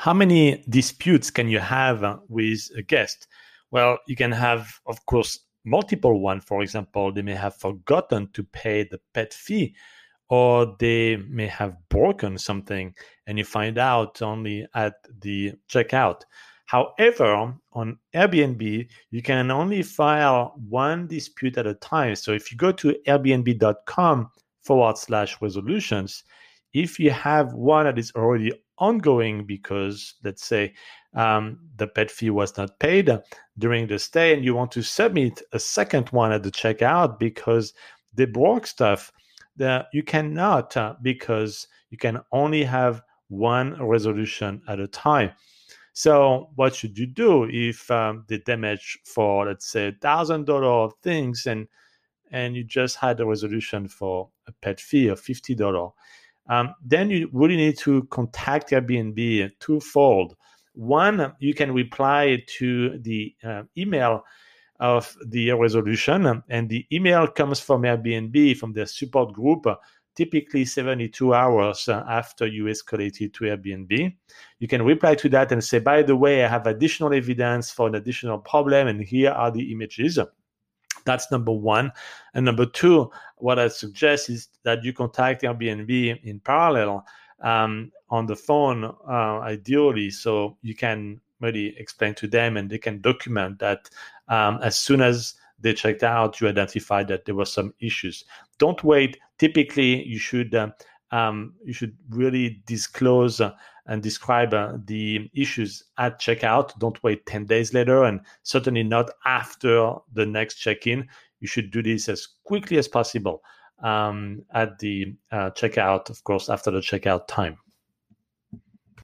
how many disputes can you have uh, with a guest? Well, you can have, of course, multiple one. For example, they may have forgotten to pay the pet fee, or they may have broken something, and you find out only at the checkout. However, on Airbnb, you can only file one dispute at a time. So if you go to airbnb.com forward slash resolutions, if you have one that is already ongoing because, let's say, um, the pet fee was not paid during the stay, and you want to submit a second one at the checkout because they broke stuff, that you cannot uh, because you can only have one resolution at a time. So what should you do if um, the damage for let's say thousand dollar things and and you just had a resolution for a pet fee of fifty dollar? Um, then you really need to contact Airbnb twofold. One, you can reply to the uh, email of the resolution, and the email comes from Airbnb from their support group typically 72 hours after you escalate it to Airbnb. You can reply to that and say, by the way, I have additional evidence for an additional problem, and here are the images. That's number one. And number two, what I suggest is that you contact Airbnb in parallel um, on the phone, uh, ideally, so you can really explain to them and they can document that um, as soon as they checked out, you identified that there were some issues. Don't wait. Typically, you should uh, um, you should really disclose uh, and describe uh, the issues at checkout. Don't wait 10 days later, and certainly not after the next check in. You should do this as quickly as possible um, at the uh, checkout, of course, after the checkout time.